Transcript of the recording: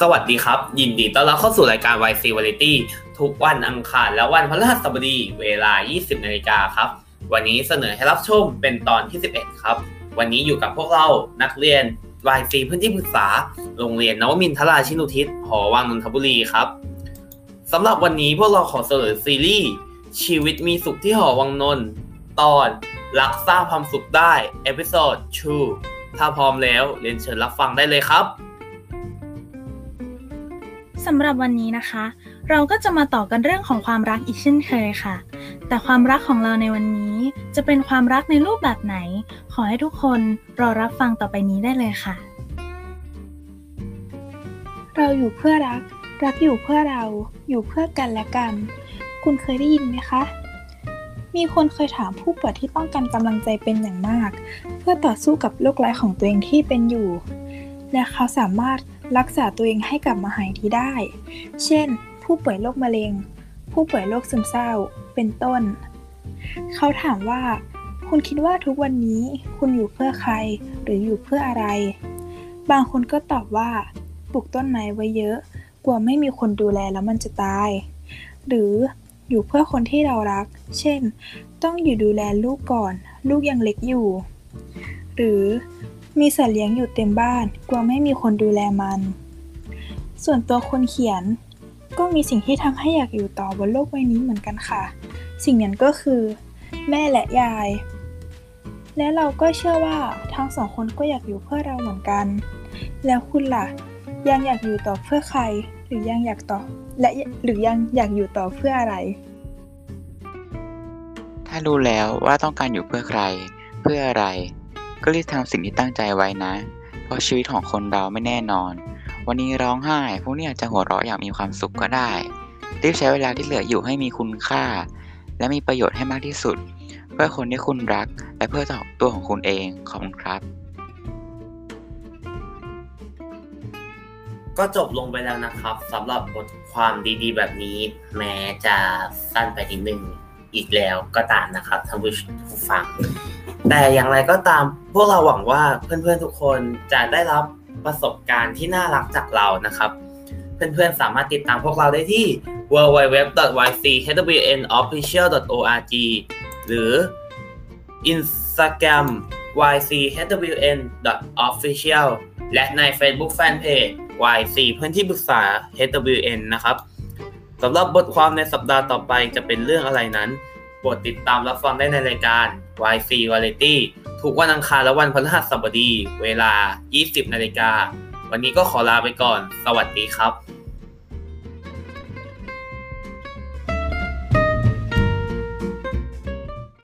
สวัสดีครับ ยินดีต้อนรับเข้าสู่รายการ YC Variety ทุกวันอังคารและวันพฤหัสบดีเวลา 20นาฬิกาครับ วันนี้เสนอให้รับชมเป็นตอนที่ 11 ครับ วันนี้อยู่กับพวกเรานักเรียน YC เพื่อนที่ปรึกษา โรงเรียนนวมินทราชินุทิศหอวังนนทบุรีครับสำหรับวันนี้พวกเราขอเสนอซีรีส์ชีวิตมีสุขที่หอวังนนท์ตอนรักสร้างความสุขได้ episode 2ถ้าพร้อมแล้วเรียนเชิญรับฟังได้เลยครับ สำหรับวันนี้นะคะ เราก็จะมาต่อกันเรื่องของความรักอีกเช่นเคยค่ะ แต่ความรักของเราในวันนี้จะเป็นความรักในรูปแบบไหน ขอให้ทุกคนรอรับฟังต่อไปนี้ได้เลยค่ะ เราอยู่เพื่อรัก รักอยู่เพื่อเรา อยู่เพื่อกันและกัน คุณเคยได้ยินไหมคะ มีคนเคยถามผู้ป่วยที่ต้องการกำลังใจเป็นอย่างมาก เพื่อต่อสู้กับโรคร้ายของตัวเองที่เป็นอยู่ และเขาสามารถ รักษาตัวเองให้กลับมาหายดีได้ เช่น ผู้ป่วยโรคมะเร็ง ผู้ป่วยโรคซึมเศร้า เป็นต้น เขาถามว่า คุณคิดว่าทุกวันนี้คุณอยู่เพื่อใครหรืออยู่เพื่ออะไร บางคนก็ตอบว่า ปลูกต้นไม้ไว้เยอะ กลัวไม่มีคนดูแลแล้วมันจะตาย หรืออยู่เพื่อคนที่เรารัก เช่น ต้องอยู่ดูแลลูกก่อน ลูกยังเล็กอยู่ หรือ มีสัตว์เลี้ยงอยู่เต็มบ้าน กลัวไม่มีคนดูแลมัน ส่วนตัวคนเขียน ก็มีสิ่งที่ทำให้อยากอยู่ต่อบนโลกใบนี้เหมือนกันค่ะ สิ่งนั้นก็คือ แม่และยาย และเราก็เชื่อว่าทั้งสองคนก็อยากอยู่เพื่อเราเหมือนกัน แล้วคุณล่ะ ยังอยากอยู่ต่อเพื่อใคร หรือยังอยากต่อ และหรือยังอยากอยู่ต่อเพื่ออะไร ถ้ารู้แล้วว่าต้องการอยู่เพื่อใคร เพื่ออะไร ก็รีบทำสิ่งที่ตั้งใจไว้นะ เพราะชีวิตของคนเราไม่แน่นอน วันนี้ร้องไห้พรุ่งนี้อาจจะหัวเราะอย่างมีความสุขก็ได้ รีบใช้เวลาที่เหลืออยู่ให้มีคุณค่า และมีประโยชน์ให้มากที่สุด เพื่อคนที่คุณรัก และเพื่อตัวของคุณเอง ขอบคุณครับ ก็จบลงไปแล้วนะครับสำหรับบทความดีๆ แบบนี้ แม้จะสั้นไปนิดนึงอีกแล้วก็ตามนะครับท่านผู้ฟัง แต่อย่างไรก็ตามพวกเราหวังว่าเพื่อนๆทุกคนจะได้รับประสบการณ์ที่น่ารักจากเรานะครับ เพื่อนๆสามารถติดตามพวกเราได้ที่ www.ychwnofficial.org หรือ Instagram ychwn.official และใน Facebook Fanpage YC เพื่อนที่ปรึกษา HWN นะครับสำหรับบทความในสัปดาห์ต่อไปจะเป็นเรื่องอะไรนั้น รดติดตามรับฟังได้ในรายการ YC Variety ทุกวันอังคารและวันพฤหัสบดี เวลา 20 นาฬิกา วันนี้ก็ขอลาไปก่อน สวัสดีครับ